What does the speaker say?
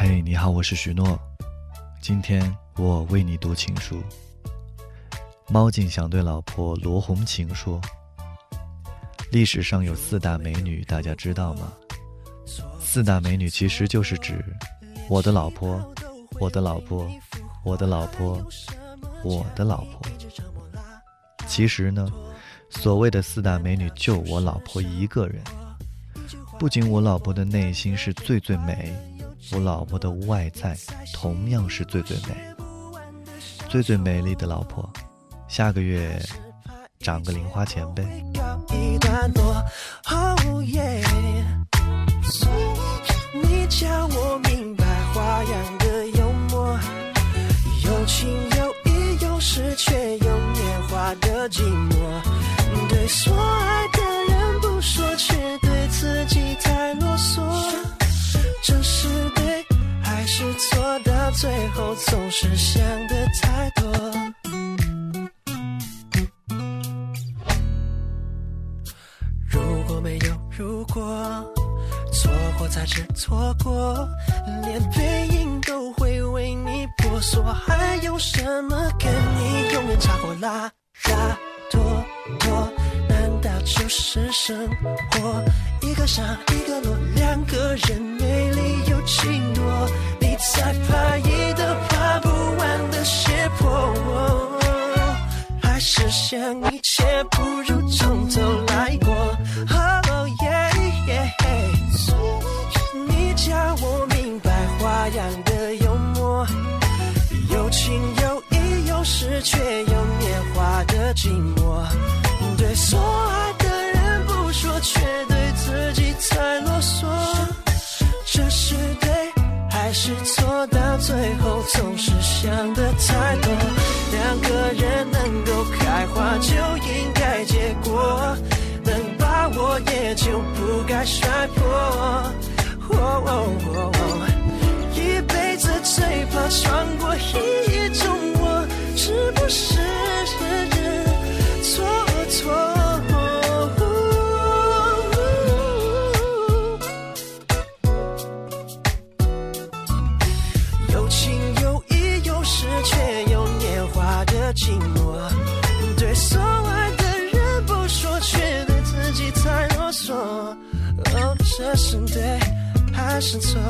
嘿，你好，我是许诺。今天我为你读情书。猫警想对老婆罗红琴说：“历史上有四大美女，大家知道吗？四大美女其实就是指我的老婆，我的老婆，我的老婆，我的老婆。其实呢，所谓的四大美女就我老婆一个人。不仅我老婆的内心是最最美。”我老婆的外在同样是最最美、最最美丽的老婆。下个月涨个零花钱呗。你叫我明白花样的幽默，有情有义，有时却有年华的寂寞。是错？到最后总是想的太多。如果没有如果，错过才是错过，连背影都会为你婆娑，还有什么跟你永远差不多？拉拉拖拖，难道就是生活？一个上一个落，两个人，害怕一的画不完的胁迫，还是想一切不如是错？到最后总是想的太多。两个人能够开花就自己太啰嗦。哦，这是对还是错？